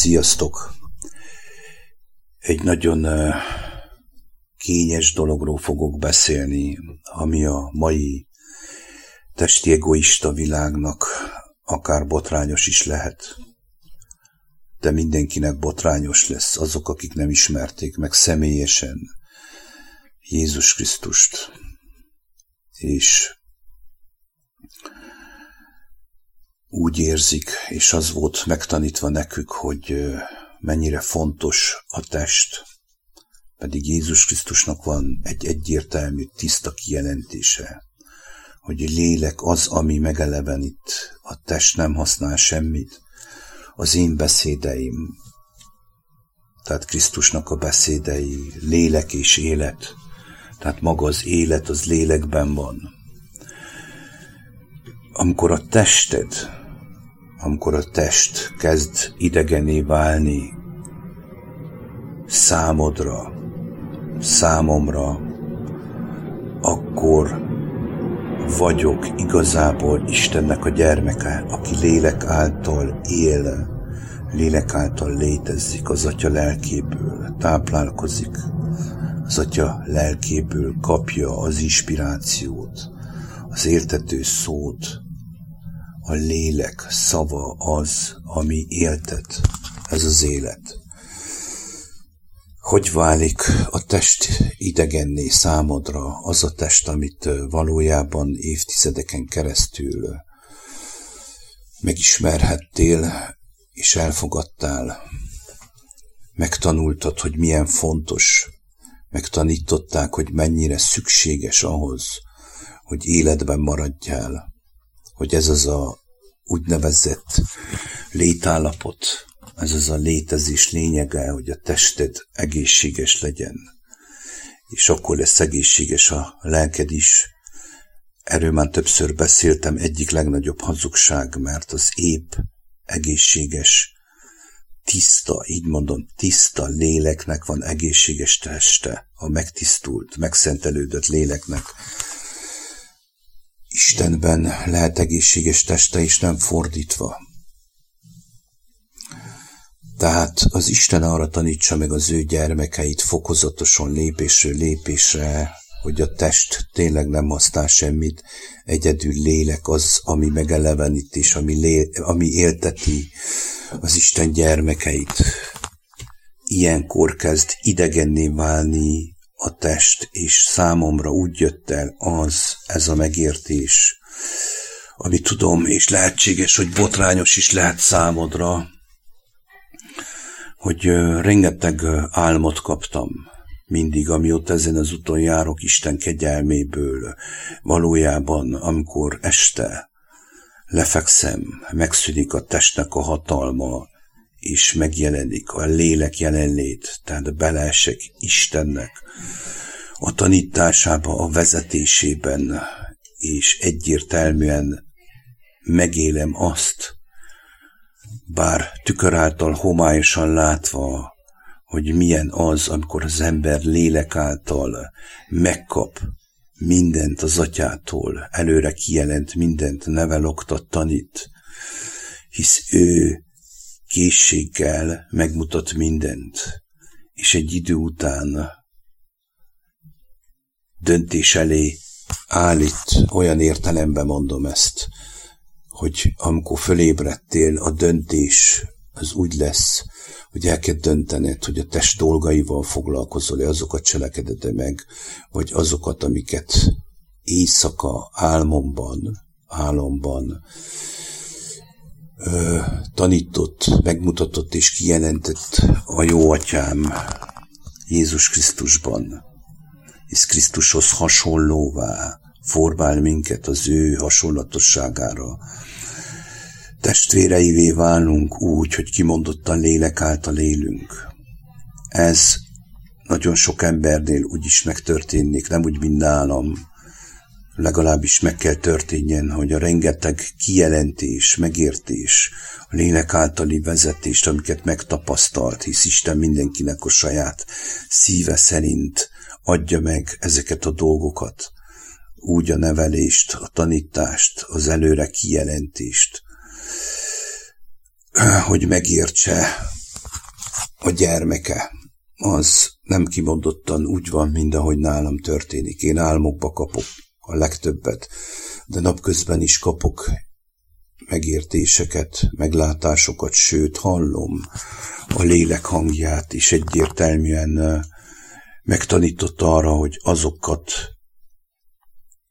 Sziasztok! Egy nagyon kényes dologról fogok beszélni, ami a mai testi egoista világnak akár botrányos is lehet. De mindenkinek botrányos lesz azok, akik nem ismerték meg személyesen Jézus Krisztust. És úgy érzik, és az volt megtanítva nekük, hogy mennyire fontos a test, pedig Jézus Krisztusnak van egy egyértelmű, tiszta kijelentése, hogy a lélek az, ami megelevenít, a test nem használ semmit, az én beszédeim, tehát Krisztusnak a beszédei, lélek és élet, tehát maga az élet az lélekben van. Amikor a tested amikor a test kezd idegené válni számodra, számomra, akkor vagyok igazából Istennek a gyermeke, aki lélek által él, lélek által létezik, az Atya lelkéből táplálkozik, az Atya lelkéből kapja az inspirációt, az értető szót, a lélek szava az, ami éltet, ez az élet. Hogy válik a test idegenné számodra az a test, amit valójában évtizedeken keresztül megismerhettél és elfogadtál, megtanultad, hogy milyen fontos, megtanították, hogy mennyire szükséges ahhoz, hogy életben maradjál, hogy ez az a úgynevezett létállapot, ez az a létezés lényege, hogy a tested egészséges legyen. És akkor lesz egészséges a lelked is. Erről már többször beszéltem, egyik legnagyobb hazugság, mert az épp, egészséges, tiszta, így mondom, tiszta léleknek van egészséges teste, a megtisztult, megszentelődött léleknek Istenben lehet egészséges teste, és nem fordítva. Tehát az Isten arra tanítsa meg az ő gyermekeit fokozatosan lépésről lépésre, hogy a test tényleg nem használ semmit, egyedül lélek az, ami megelevenít és ami, lé, ami élteti az Isten gyermekeit. Ilyenkor kezd idegenné válni a test, és számomra úgy jött el az, ez a megértés, ami tudom, és lehetséges, hogy botrányos is lehet számodra, hogy rengeteg álmot kaptam, mindig, amióta ezen az úton járok Isten kegyelméből, valójában, amikor este lefekszem, megszűnik a testnek a hatalma, és megjelenik a lélek jelenlét, tehát beleesek Istennek a tanításába, a vezetésében, és egyértelműen megélem azt, bár tükör által homályosan látva, hogy milyen az, amikor az ember lélek által megkap mindent az atyától, előre kijelent mindent, nevel, oktat, tanít, hisz ő készséggel megmutat mindent, és egy idő után döntés elé állít, olyan értelemben mondom ezt, hogy amikor fölébredtél, a döntés az úgy lesz, hogy el kell döntened, hogy a test dolgaival foglalkozol-e, azokat cselekeded meg, vagy azokat, amiket éjszaka, álmomban, álomban ö, tanított, megmutatott és kijelentett a jó atyám Jézus Krisztusban, hisz Krisztushoz hasonlóvá formál minket az ő hasonlatosságára. Testvéreivé válunk úgy, hogy kimondottan lélek által élünk. Ez nagyon sok embernél úgy is megtörténik, nem úgy, mint nálam, legalábbis meg kell történjen, hogy a rengeteg kijelentés, megértés, a lélek általi vezetést, amiket megtapasztalt, hisz Isten mindenkinek a saját szíve szerint adja meg ezeket a dolgokat, úgy a nevelést, a tanítást, az előre kijelentést, hogy megértse a gyermeke, az nem kimondottan úgy van, mint ahogy nálam történik. Én álmokba kapok a legtöbbet, de napközben is kapok megértéseket, meglátásokat, sőt hallom a lélek hangját is egyértelműen megtanított arra, hogy azokat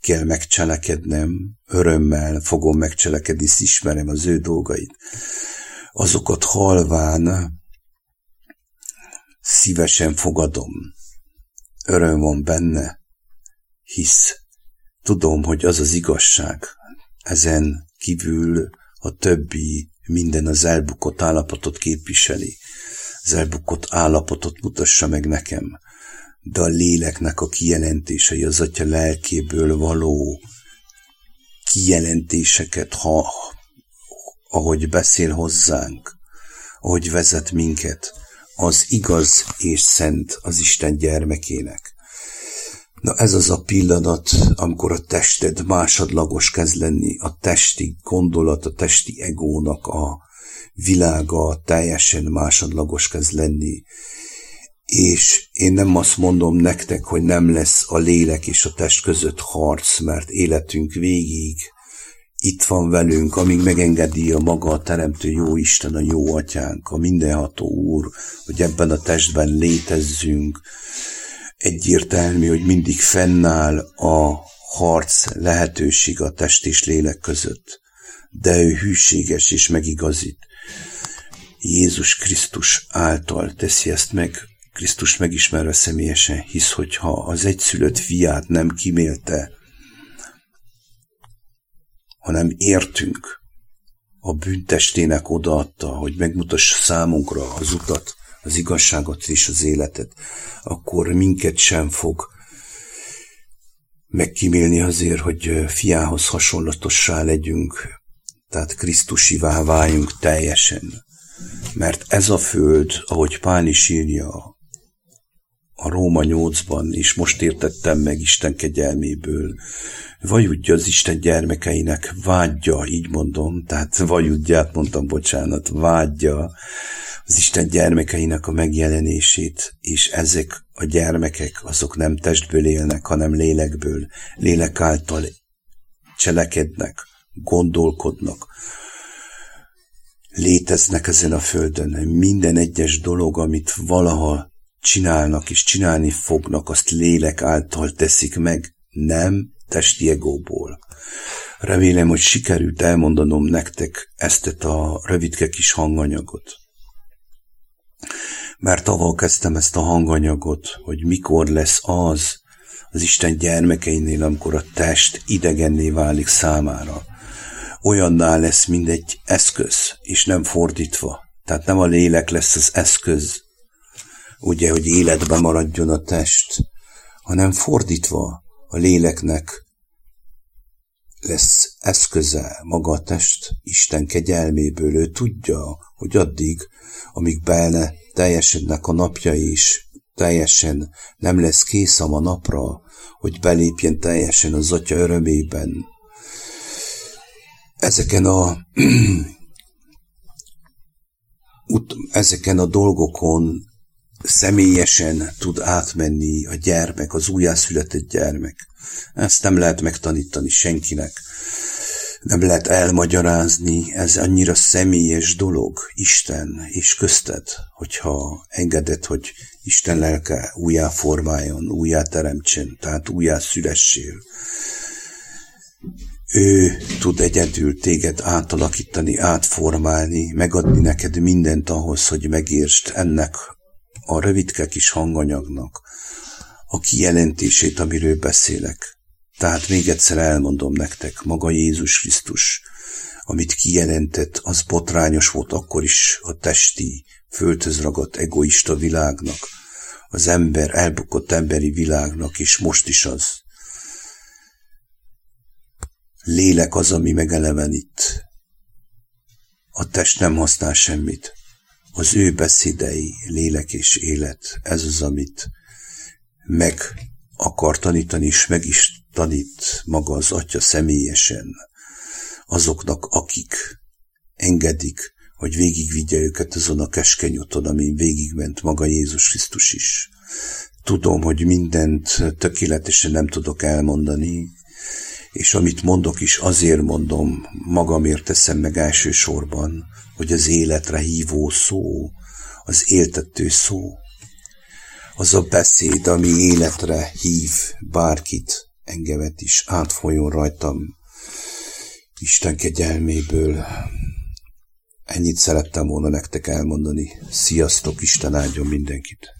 kell megcselekednem, örömmel fogom megcselekedni, hisz ismerem az ő dolgait. Azokat halván szívesen fogadom. Öröm van benne, hisz tudom, hogy az az igazság. Ezen kívül a többi minden az elbukott állapotot képviseli. Az elbukott állapotot mutassa meg nekem de a léleknek a kijelentései, az atya lelkéből való kijelentéseket, ha, ahogy beszél hozzánk, ahogy vezet minket, az igaz és szent az Isten gyermekének. Na ez az a pillanat, amikor a tested másodlagos kezd lenni, a testi gondolat, a testi egónak a világa teljesen másodlagos kezd lenni, és én nem azt mondom nektek, hogy nem lesz a lélek és a test között harc, mert életünk végig itt van velünk, amíg megengedi a maga a teremtő jó Isten, a jó atyánk, a mindenható úr, hogy ebben a testben létezzünk. Egyértelmű, hogy mindig fennáll a harc lehetőség a test és lélek között, de ő hűséges és megigazít. Jézus Krisztus által teszi ezt meg, Krisztus megismerve személyesen, hisz hogyha az egyszülött fiát nem kimélte, hanem értünk, a bűntestének odaadta, hogy megmutassa számunkra az utat, az igazságot és az életet, akkor minket sem fog megkímélni azért, hogy fiához hasonlatossá legyünk, tehát Krisztusivá váljunk teljesen. Mert ez a föld, ahogy Pál is írja a Róma 8-ban, és most értettem meg Isten kegyelméből. Vajudja az Isten gyermekeinek, vágyja, így mondom, tehát vajudját mondtam, bocsánat, vágyja az Isten gyermekeinek a megjelenését, és ezek a gyermekek, azok nem testből élnek, hanem lélekből, lélek által cselekednek, gondolkodnak, léteznek ezen a földön. Minden egyes dolog, amit valaha csinálnak és csinálni fognak, azt lélek által teszik meg, nem testi egóból. Remélem, hogy sikerült elmondanom nektek ezt a rövidke kis hanganyagot. Mert avval kezdtem ezt a hanganyagot, hogy mikor lesz az az Isten gyermekeinél, amikor a test idegenné válik számára. Olyanná lesz, mint egy eszköz, és nem fordítva. Tehát nem a lélek lesz az eszköz, ugye, hogy életben maradjon a test, hanem fordítva a léleknek lesz eszköze maga a test Isten kegyelméből. Ő tudja, hogy addig, amíg benne teljesednek a napja is, teljesen nem lesz kész a napra, hogy belépjen teljesen az atya örömében. Ezeken a ezeken a dolgokon személyesen tud átmenni a gyermek, az újjászületett gyermek. Ezt nem lehet megtanítani senkinek. Nem lehet elmagyarázni, ez annyira személyes dolog, Isten és közted, hogyha engeded, hogy Isten lelke újjá formáljon, újjá teremtsen, tehát újjá szülessél. Ő tud egyedül téged átalakítani, átformálni, megadni neked mindent ahhoz, hogy megértsd ennek a rövidke kis hanganyagnak a kijelentését, amiről beszélek. Tehát még egyszer elmondom nektek, maga Jézus Krisztus, amit kijelentett, az botrányos volt akkor is a testi, földhöz ragadt egoista világnak, az ember elbukott emberi világnak, és most is az. Lélek az, ami megelevenít. A test nem használ semmit az ő beszédei, lélek és élet, ez az, amit meg akar tanítani, és meg is tanít maga az Atya személyesen azoknak, akik engedik, hogy végigvigye őket azon a keskeny úton, amin végigment maga Jézus Krisztus is. Tudom, hogy mindent tökéletesen nem tudok elmondani, és amit mondok is azért mondom, magamért teszem meg elsősorban, hogy az életre hívó szó, az éltető szó, az a beszéd, ami életre hív bárkit, engemet is átfolyjon rajtam Isten kegyelméből. Ennyit szerettem volna nektek elmondani. Sziasztok, Isten áldjon mindenkit!